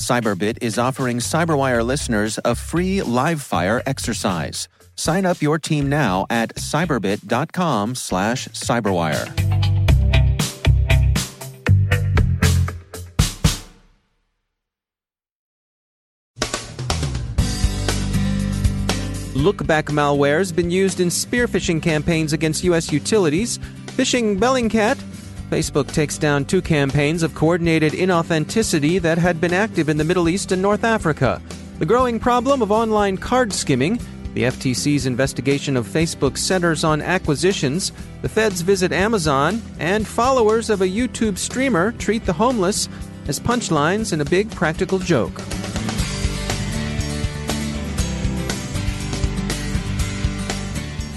Cyberbit is offering Cyberwire listeners a free live fire exercise. Sign up your team now at cyberbit.com slash cyberwire. Lookback malware has been used in spear phishing campaigns against U.S. utilities. Phishing Bellingcat, Facebook takes down two campaigns of coordinated inauthenticity that had been active in the Middle East and North Africa. The growing problem of online card skimming, the FTC's investigation of Facebook centers on acquisitions, the feds visit Amazon, and followers of a YouTube streamer treat the homeless as punchlines in a big practical joke.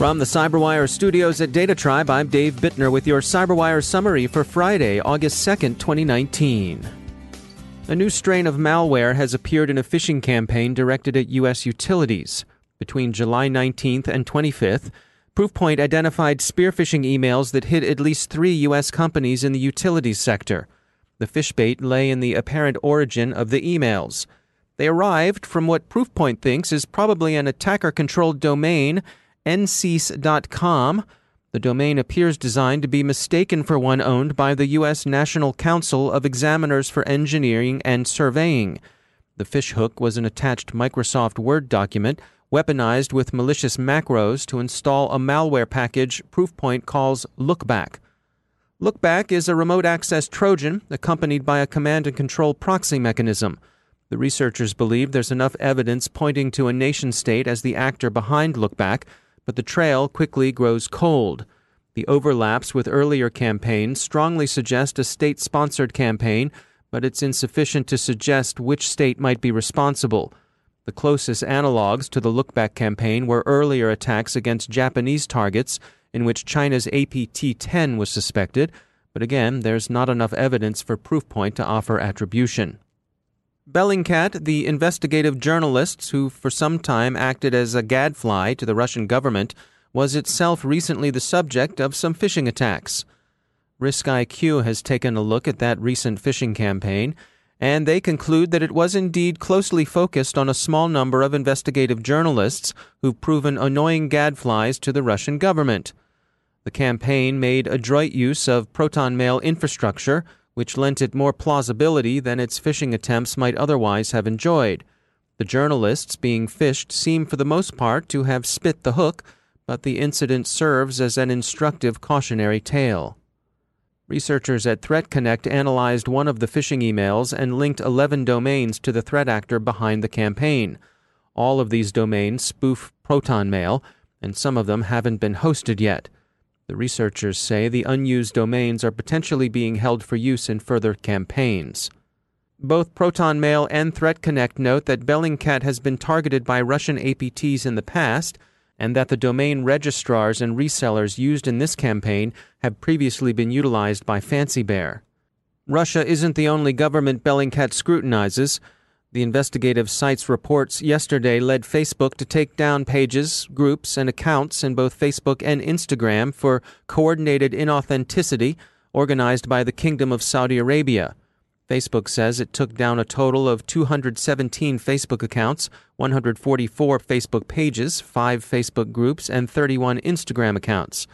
From the Cyberwire studios at Data Tribe, I'm Dave Bittner with your Cyberwire summary for Friday, August 2nd, 2019. A new strain of malware has appeared in a phishing campaign directed at U.S. utilities. Between July 19th and 25th, Proofpoint identified spear phishing emails that hit at least three U.S. companies in the utilities sector. The fishbait lay in the apparent origin of the emails. They arrived from what Proofpoint thinks is probably an attacker controlled domain ncease.com. The domain appears designed to be mistaken for one owned by the U.S. National Council of Examiners for Engineering and Surveying. The fishhook was an attached Microsoft Word document weaponized with malicious macros to install a malware package Proofpoint calls Lookback. Lookback is a remote access Trojan accompanied by a command and control proxy mechanism. The researchers believe there's enough evidence pointing to a nation state as the actor behind Lookback but the trail quickly grows cold. The overlaps with earlier campaigns strongly suggest a state sponsored campaign, but it's insufficient to suggest which state might be responsible. The closest analogues to the Lookback campaign were earlier attacks against Japanese targets, in which China's APT 10 was suspected, but again, there's not enough evidence for Proofpoint to offer attribution. Bellingcat, the investigative journalist who for some time acted as a gadfly to the Russian government, was itself recently the subject of some phishing attacks. RiskIQ has taken a look at that recent phishing campaign, and they conclude that it was indeed closely focused on a small number of investigative journalists who've proven annoying gadflies to the Russian government. The campaign made adroit use of Proton Mail infrastructure which lent it more plausibility than its phishing attempts might otherwise have enjoyed. The journalists being fished seem for the most part to have spit the hook, but the incident serves as an instructive cautionary tale. Researchers at ThreatConnect analyzed one of the phishing emails and linked 11 domains to the threat actor behind the campaign. All of these domains spoof Proton Mail, and some of them haven't been hosted yet. The researchers say the unused domains are potentially being held for use in further campaigns. Both Proton Mail and ThreatConnect note that Bellingcat has been targeted by Russian APTs in the past and that the domain registrars and resellers used in this campaign have previously been utilized by Fancy Bear. Russia isn't the only government Bellingcat scrutinizes. The investigative site's reports yesterday led Facebook to take down pages, groups, and accounts in both Facebook and Instagram for coordinated inauthenticity organized by the Kingdom of Saudi Arabia. Facebook says it took down a total of 217 Facebook accounts, 144 Facebook pages, 5 Facebook groups, and 31 Instagram accounts.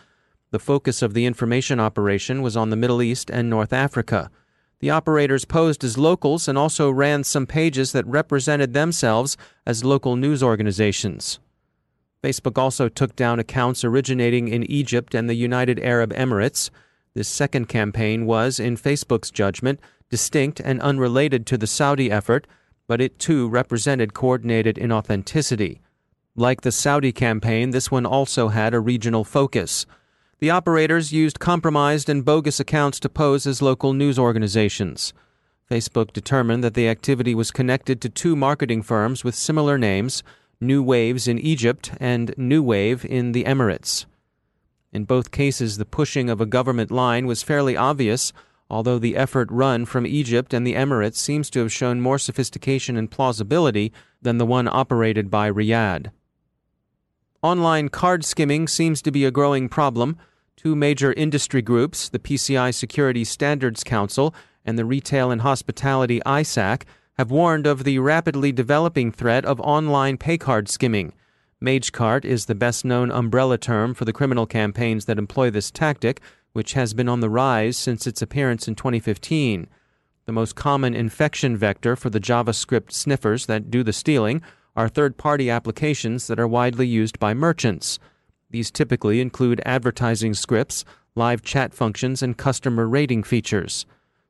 The focus of the information operation was on the Middle East and North Africa. The operators posed as locals and also ran some pages that represented themselves as local news organizations. Facebook also took down accounts originating in Egypt and the United Arab Emirates. This second campaign was, in Facebook's judgment, distinct and unrelated to the Saudi effort, but it too represented coordinated inauthenticity. Like the Saudi campaign, this one also had a regional focus. The operators used compromised and bogus accounts to pose as local news organizations. Facebook determined that the activity was connected to two marketing firms with similar names New Waves in Egypt and New Wave in the Emirates. In both cases, the pushing of a government line was fairly obvious, although the effort run from Egypt and the Emirates seems to have shown more sophistication and plausibility than the one operated by Riyadh. Online card skimming seems to be a growing problem. Two major industry groups, the PCI Security Standards Council and the Retail and Hospitality ISAC, have warned of the rapidly developing threat of online paycard skimming. MageCart is the best known umbrella term for the criminal campaigns that employ this tactic, which has been on the rise since its appearance in 2015. The most common infection vector for the JavaScript sniffers that do the stealing are third party applications that are widely used by merchants. These typically include advertising scripts, live chat functions, and customer rating features.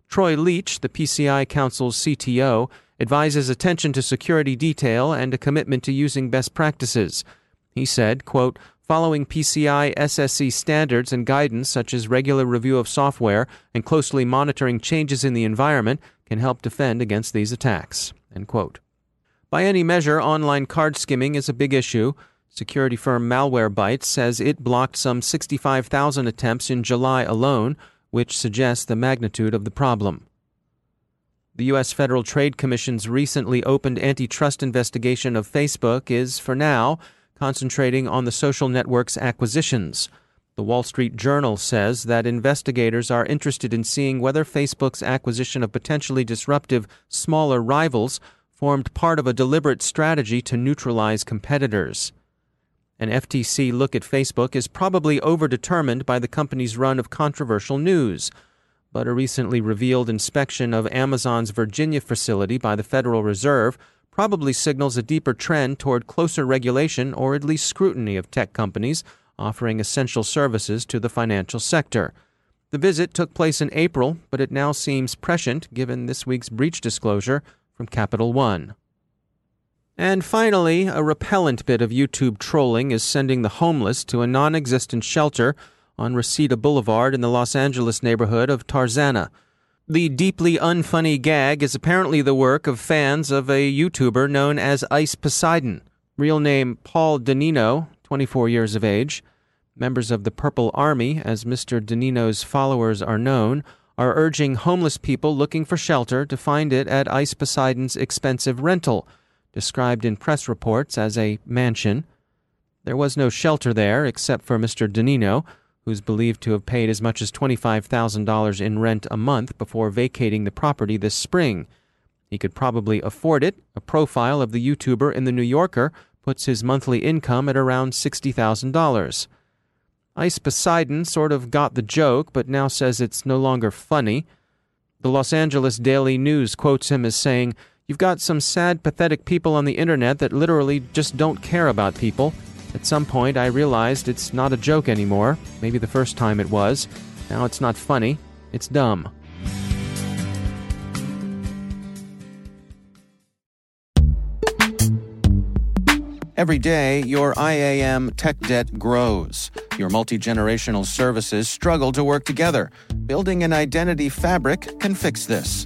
Troy Leach, the PCI Council's CTO, advises attention to security detail and a commitment to using best practices. He said, quote, Following PCI SSC standards and guidance such as regular review of software and closely monitoring changes in the environment can help defend against these attacks. By any measure, online card skimming is a big issue. Security firm Malwarebytes says it blocked some 65,000 attempts in July alone, which suggests the magnitude of the problem. The U.S. Federal Trade Commission's recently opened antitrust investigation of Facebook is, for now, concentrating on the social network's acquisitions. The Wall Street Journal says that investigators are interested in seeing whether Facebook's acquisition of potentially disruptive smaller rivals formed part of a deliberate strategy to neutralize competitors. An FTC look at Facebook is probably overdetermined by the company's run of controversial news. But a recently revealed inspection of Amazon's Virginia facility by the Federal Reserve probably signals a deeper trend toward closer regulation or at least scrutiny of tech companies offering essential services to the financial sector. The visit took place in April, but it now seems prescient given this week's breach disclosure from Capital One. And finally, a repellent bit of YouTube trolling is sending the homeless to a non existent shelter on Reseda Boulevard in the Los Angeles neighborhood of Tarzana. The deeply unfunny gag is apparently the work of fans of a YouTuber known as Ice Poseidon, real name Paul Denino, 24 years of age. Members of the Purple Army, as Mr. Denino's followers are known, are urging homeless people looking for shelter to find it at Ice Poseidon's expensive rental described in press reports as a mansion. There was no shelter there except for Mr. Denino, who's believed to have paid as much as $25,000 in rent a month before vacating the property this spring. He could probably afford it. A profile of the YouTuber in the New Yorker puts his monthly income at around $60,000. Ice Poseidon sort of got the joke, but now says it's no longer funny. The Los Angeles Daily News quotes him as saying, You've got some sad, pathetic people on the internet that literally just don't care about people. At some point, I realized it's not a joke anymore. Maybe the first time it was. Now it's not funny, it's dumb. Every day, your IAM tech debt grows. Your multi generational services struggle to work together. Building an identity fabric can fix this.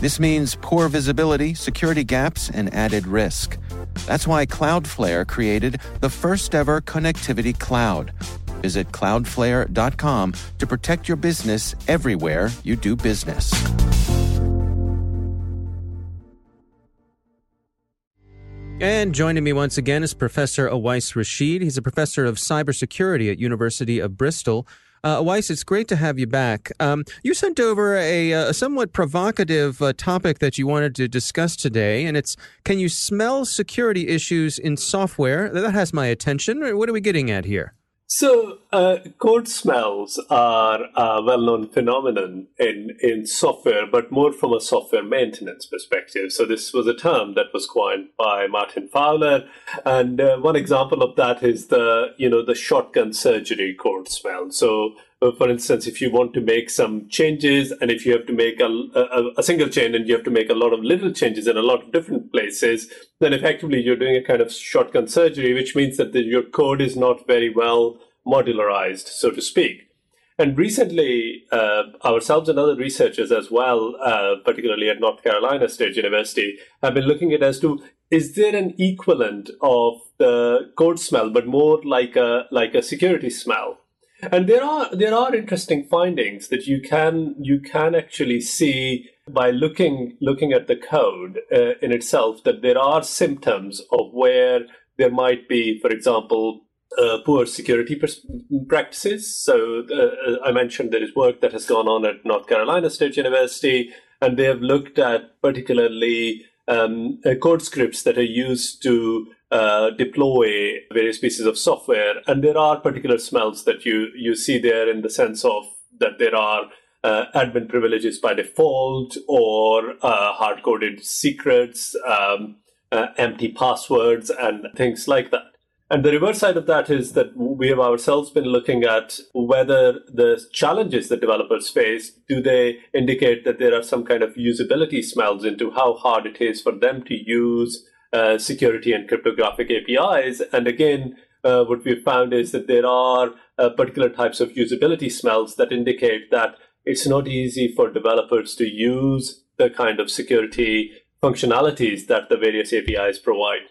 This means poor visibility, security gaps, and added risk. That's why Cloudflare created the first ever connectivity cloud. Visit cloudflare.com to protect your business everywhere you do business. And joining me once again is Professor Awais Rashid. He's a professor of cybersecurity at University of Bristol. Uh, Awais, it's great to have you back. Um, you sent over a, a somewhat provocative uh, topic that you wanted to discuss today, and it's can you smell security issues in software? That has my attention. What are we getting at here? So, uh, code smells are a well-known phenomenon in, in software, but more from a software maintenance perspective. So, this was a term that was coined by Martin Fowler, and uh, one example of that is the you know the shotgun surgery code smell. So, uh, for instance, if you want to make some changes, and if you have to make a, a, a single change, and you have to make a lot of little changes in a lot of different places, then effectively you're doing a kind of shotgun surgery, which means that the, your code is not very well modularized, so to speak. And recently, uh, ourselves and other researchers as well, uh, particularly at North Carolina State University, have been looking at as to is there an equivalent of the code smell, but more like a like a security smell? And there are there are interesting findings that you can you can actually see by looking looking at the code uh, in itself that there are symptoms of where there might be, for example, uh, poor security pers- practices. So uh, I mentioned there is work that has gone on at North Carolina State University, and they have looked at particularly um, uh, code scripts that are used to uh, deploy various pieces of software. And there are particular smells that you you see there in the sense of that there are uh, admin privileges by default or uh, hard coded secrets, um, empty passwords, and things like that. And the reverse side of that is that we have ourselves been looking at whether the challenges that developers face do they indicate that there are some kind of usability smells into how hard it is for them to use uh, security and cryptographic APIs. And again, uh, what we've found is that there are uh, particular types of usability smells that indicate that it's not easy for developers to use the kind of security functionalities that the various APIs provide.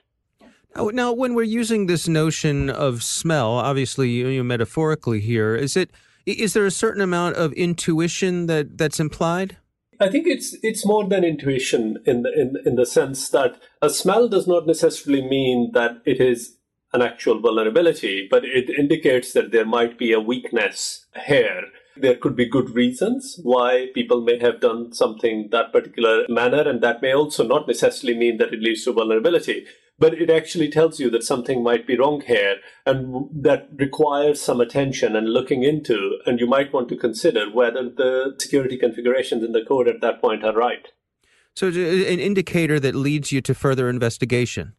Now, when we're using this notion of smell, obviously, you know, metaphorically here, is it is there a certain amount of intuition that that's implied? I think it's it's more than intuition in the in in the sense that a smell does not necessarily mean that it is an actual vulnerability, but it indicates that there might be a weakness here. There could be good reasons why people may have done something that particular manner, and that may also not necessarily mean that it leads to vulnerability but it actually tells you that something might be wrong here and that requires some attention and looking into and you might want to consider whether the security configurations in the code at that point are right. So an indicator that leads you to further investigation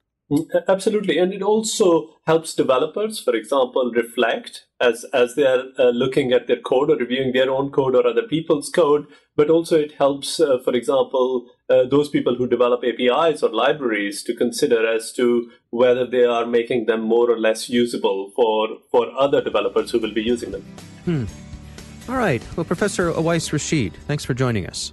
absolutely and it also helps developers for example reflect as as they are uh, looking at their code or reviewing their own code or other people's code but also it helps uh, for example uh, those people who develop APIs or libraries to consider as to whether they are making them more or less usable for, for other developers who will be using them. Hmm. All right. Well, Professor Awais Rashid, thanks for joining us.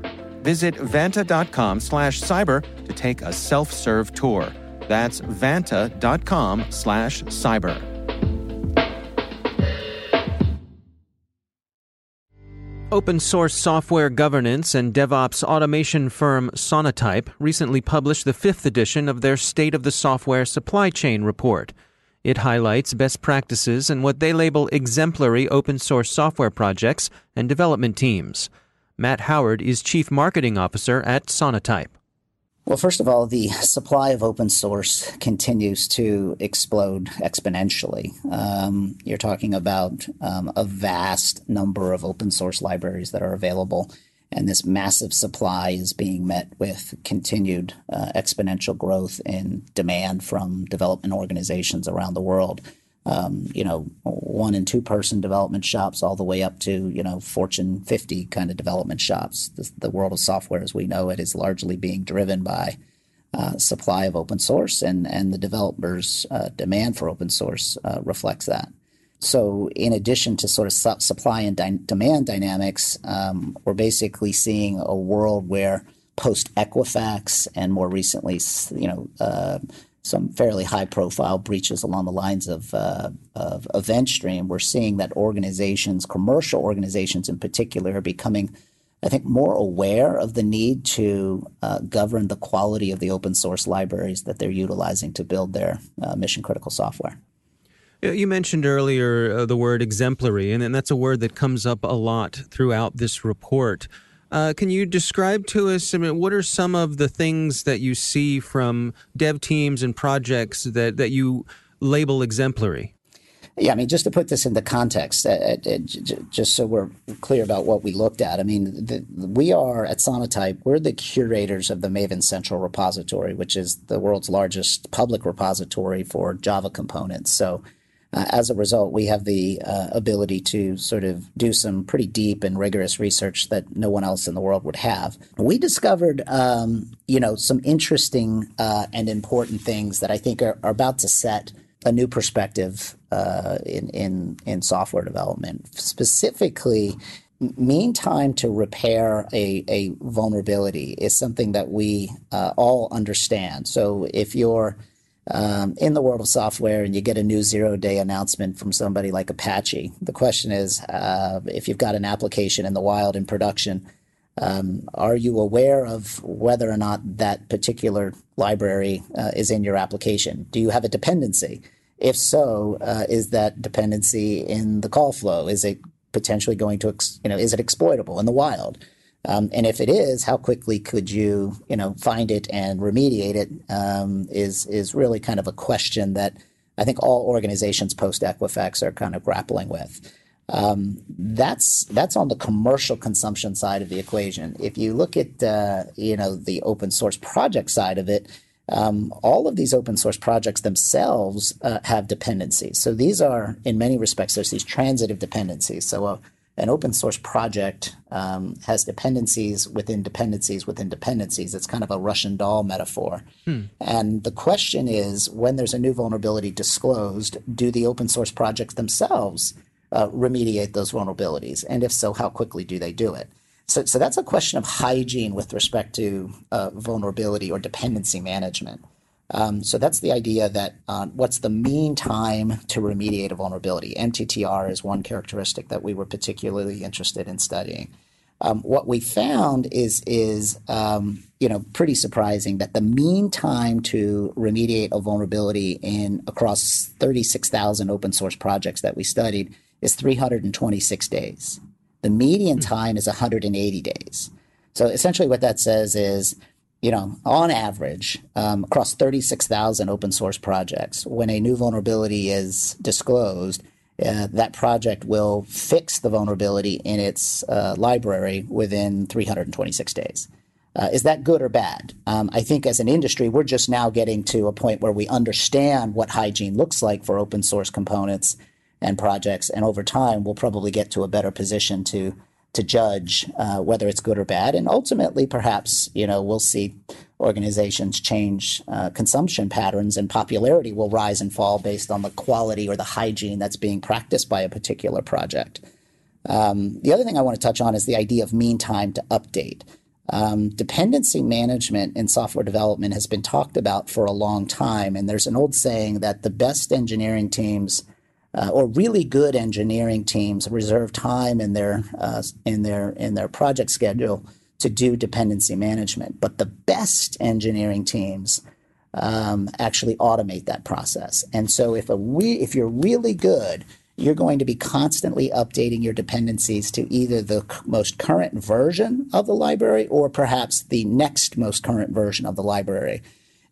Visit vanta.com slash cyber to take a self-serve tour. That's vanta.com slash cyber. Open source software governance and DevOps automation firm Sonatype recently published the fifth edition of their State of the Software Supply Chain report. It highlights best practices and what they label exemplary open source software projects and development teams. Matt Howard is Chief Marketing Officer at Sonatype. Well, first of all, the supply of open source continues to explode exponentially. Um, you're talking about um, a vast number of open source libraries that are available, and this massive supply is being met with continued uh, exponential growth in demand from development organizations around the world um, you know, one and two person development shops all the way up to, you know, Fortune 50 kind of development shops. The, the world of software as we know it is largely being driven by uh, supply of open source, and, and the developers' uh, demand for open source uh, reflects that. So, in addition to sort of su- supply and dy- demand dynamics, um, we're basically seeing a world where post Equifax and more recently, you know, uh, some fairly high profile breaches along the lines of, uh, of EventStream, we're seeing that organizations, commercial organizations in particular, are becoming, I think, more aware of the need to uh, govern the quality of the open source libraries that they're utilizing to build their uh, mission critical software. You mentioned earlier uh, the word exemplary, and, and that's a word that comes up a lot throughout this report. Uh, can you describe to us I mean, what are some of the things that you see from dev teams and projects that, that you label exemplary? Yeah, I mean, just to put this into context, uh, uh, uh just so we're clear about what we looked at. I mean, the, we are at Sonatype, we're the curators of the Maven Central repository, which is the world's largest public repository for Java components. So as a result, we have the uh, ability to sort of do some pretty deep and rigorous research that no one else in the world would have. We discovered, um, you know, some interesting uh, and important things that I think are, are, about to set a new perspective uh, in, in in software development. Specifically, mean time to repair a, a vulnerability is something that we uh, all understand. So if you're um, in the world of software and you get a new zero day announcement from somebody like Apache. The question is uh, if you've got an application in the wild in production, um, are you aware of whether or not that particular library uh, is in your application? Do you have a dependency? If so, uh, is that dependency in the call flow? Is it potentially going to, you know, is it exploitable in the wild? Um, and if it is, how quickly could you, you know, find it and remediate it? Um, is is really kind of a question that I think all organizations post Equifax are kind of grappling with. Um, that's that's on the commercial consumption side of the equation. If you look at uh, you know the open source project side of it, um, all of these open source projects themselves uh, have dependencies. So these are, in many respects, there's these transitive dependencies. So an open source project um, has dependencies within dependencies within dependencies. It's kind of a Russian doll metaphor. Hmm. And the question is when there's a new vulnerability disclosed, do the open source projects themselves uh, remediate those vulnerabilities? And if so, how quickly do they do it? So, so that's a question of hygiene with respect to uh, vulnerability or dependency management. Um, so that's the idea that uh, what's the mean time to remediate a vulnerability? MTTR is one characteristic that we were particularly interested in studying. Um, what we found is is um, you know pretty surprising that the mean time to remediate a vulnerability in across 36,000 open source projects that we studied is 326 days. The median hmm. time is 180 days. So essentially, what that says is you know, on average, um, across 36,000 open source projects, when a new vulnerability is disclosed, uh, that project will fix the vulnerability in its uh, library within 326 days. Uh, is that good or bad? Um, I think as an industry, we're just now getting to a point where we understand what hygiene looks like for open source components and projects, and over time, we'll probably get to a better position to to judge uh, whether it's good or bad. And ultimately, perhaps, you know, we'll see organizations change uh, consumption patterns and popularity will rise and fall based on the quality or the hygiene that's being practiced by a particular project. Um, the other thing I want to touch on is the idea of mean time to update. Um, dependency management in software development has been talked about for a long time, and there's an old saying that the best engineering teams uh, or really good engineering teams reserve time in their uh, in their in their project schedule to do dependency management. But the best engineering teams um, actually automate that process. And so if a re- if you're really good, you're going to be constantly updating your dependencies to either the c- most current version of the library or perhaps the next most current version of the library.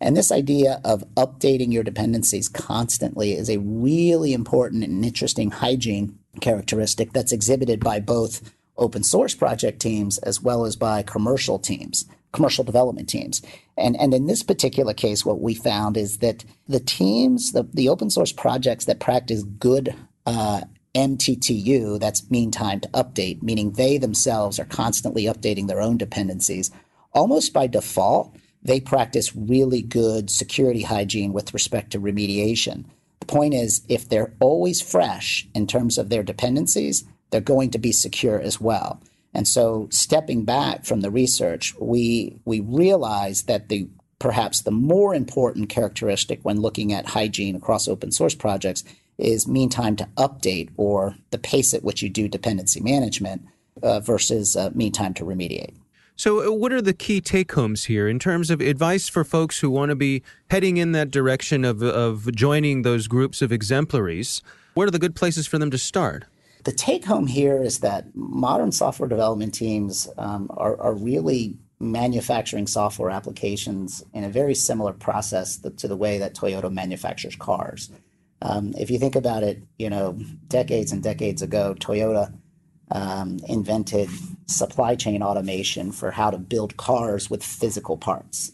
And this idea of updating your dependencies constantly is a really important and interesting hygiene characteristic that's exhibited by both open source project teams as well as by commercial teams, commercial development teams. And, and in this particular case, what we found is that the teams, the, the open source projects that practice good uh, MTTU, that's mean time to update, meaning they themselves are constantly updating their own dependencies, almost by default, they practice really good security hygiene with respect to remediation. The point is, if they're always fresh in terms of their dependencies, they're going to be secure as well. And so, stepping back from the research, we we realize that the perhaps the more important characteristic when looking at hygiene across open source projects is mean time to update or the pace at which you do dependency management uh, versus uh, mean time to remediate. So, uh, what are the key take homes here in terms of advice for folks who want to be heading in that direction of, of joining those groups of exemplaries? What are the good places for them to start? The take home here is that modern software development teams um, are, are, really manufacturing software applications in a very similar process to the way that Toyota manufactures cars. Um, if you think about it, you know, decades and decades ago, Toyota um, invented supply chain automation for how to build cars with physical parts.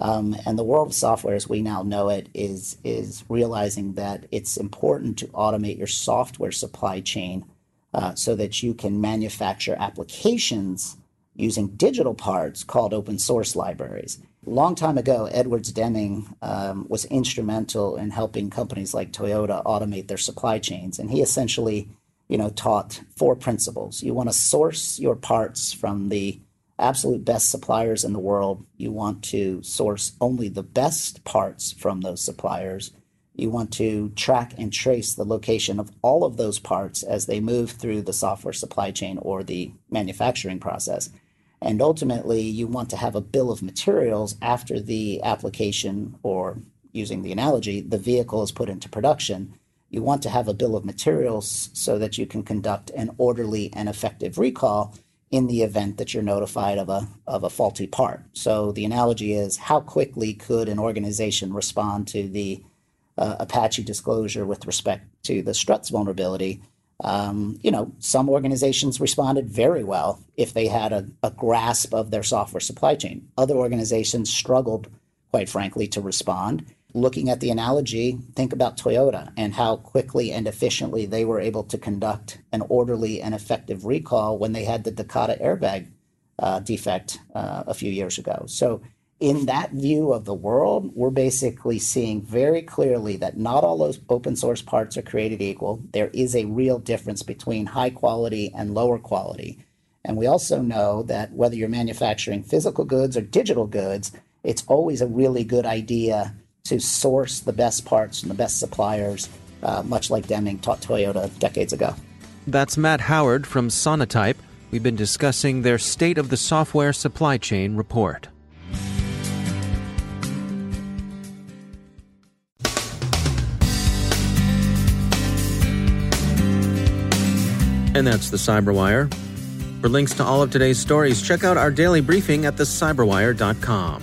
Um, and the world of software, as we now know it, is is realizing that it's important to automate your software supply chain uh, so that you can manufacture applications using digital parts called open source libraries. Long time ago, Edwards Deming um, was instrumental in helping companies like Toyota automate their supply chains, and he essentially, you know, taught four principles. You want to source your parts from the absolute best suppliers in the world. You want to source only the best parts from those suppliers. You want to track and trace the location of all of those parts as they move through the software supply chain or the manufacturing process. And ultimately, you want to have a bill of materials after the application, or using the analogy, the vehicle is put into production. You want to have a bill of materials so that you can conduct an orderly and effective recall in the event that you're notified of a of a faulty part. So the analogy is how quickly could an organization respond to the uh, Apache disclosure with respect to the struts vulnerability? Um, you know, some organizations responded very well if they had a, a grasp of their software supply chain. Other organizations struggled, quite frankly, to respond looking at the analogy, think about Toyota and how quickly and efficiently they were able to conduct an orderly and effective recall when they had the Takata airbag uh, defect uh, a few years ago. So, in that view of the world, we're basically seeing very clearly that not all those open source parts are created equal. There is a real difference between high quality and lower quality. And we also know that whether you're manufacturing physical goods or digital goods, it's always a really good idea to source the best parts from the best suppliers, uh, much like Deming taught Toyota decades ago. That's Matt Howard from Sonatype. We've been discussing their State of the Software Supply Chain report. And that's the Cyberwire. For links to all of today's stories, check out our daily briefing at thecyberwire.com.